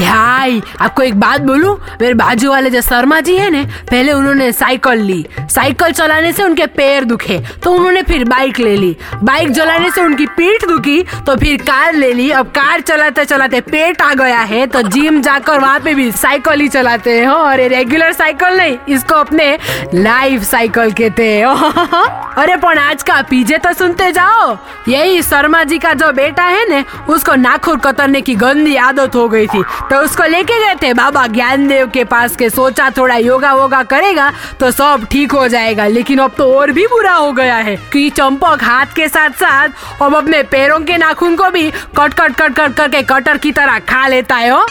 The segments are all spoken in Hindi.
हाय, आपको एक बात बोलूँ? मेरे बाजू वाले जो शर्मा जी है ने, पहले उन्होंने साइकिल ली। साइकिल चलाने से उनके पैर दुखे तो उन्होंने फिर बाइक ले ली। बाइक चलाने से उनकी पीठ दुखी तो फिर कार ले ली। अब कार चलाते चलाते पेट आ गया है तो जिम जाकर वहाँ पे भी साइकिल ही चलाते हैं। और ये रेगुलर साइकिल नहीं, इसको अपने लाइफ साइकिल कहते हैं। अरे पण, आज का पीजे तो सुनते जाओ। यही शर्मा जी का जो बेटा है ने, उसको नाखून कतरने की गंदी आदत हो गई थी। तो उसको लेके गए थे। बाबा ज्ञानदेव के पास के सोचा थोड़ा योगा वोगा करेगा तो सब ठीक हो जाएगा। लेकिन अब तो और भी बुरा हो गया है कि चंपक हाथ के साथ साथ अब अपने पैरों के नाखून को भी कट कट कट कट करके कटर की तरह खा लेता है हो।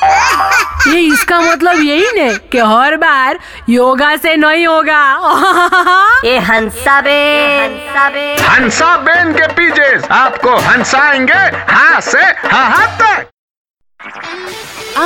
ये इसका मतलब यही ने कि हर बार योगा से नहीं होगा। ये हंसा बे। हंसा बे। हंसा बेन के पीजे आपको हंसाएँगे हाँ से हाँ तक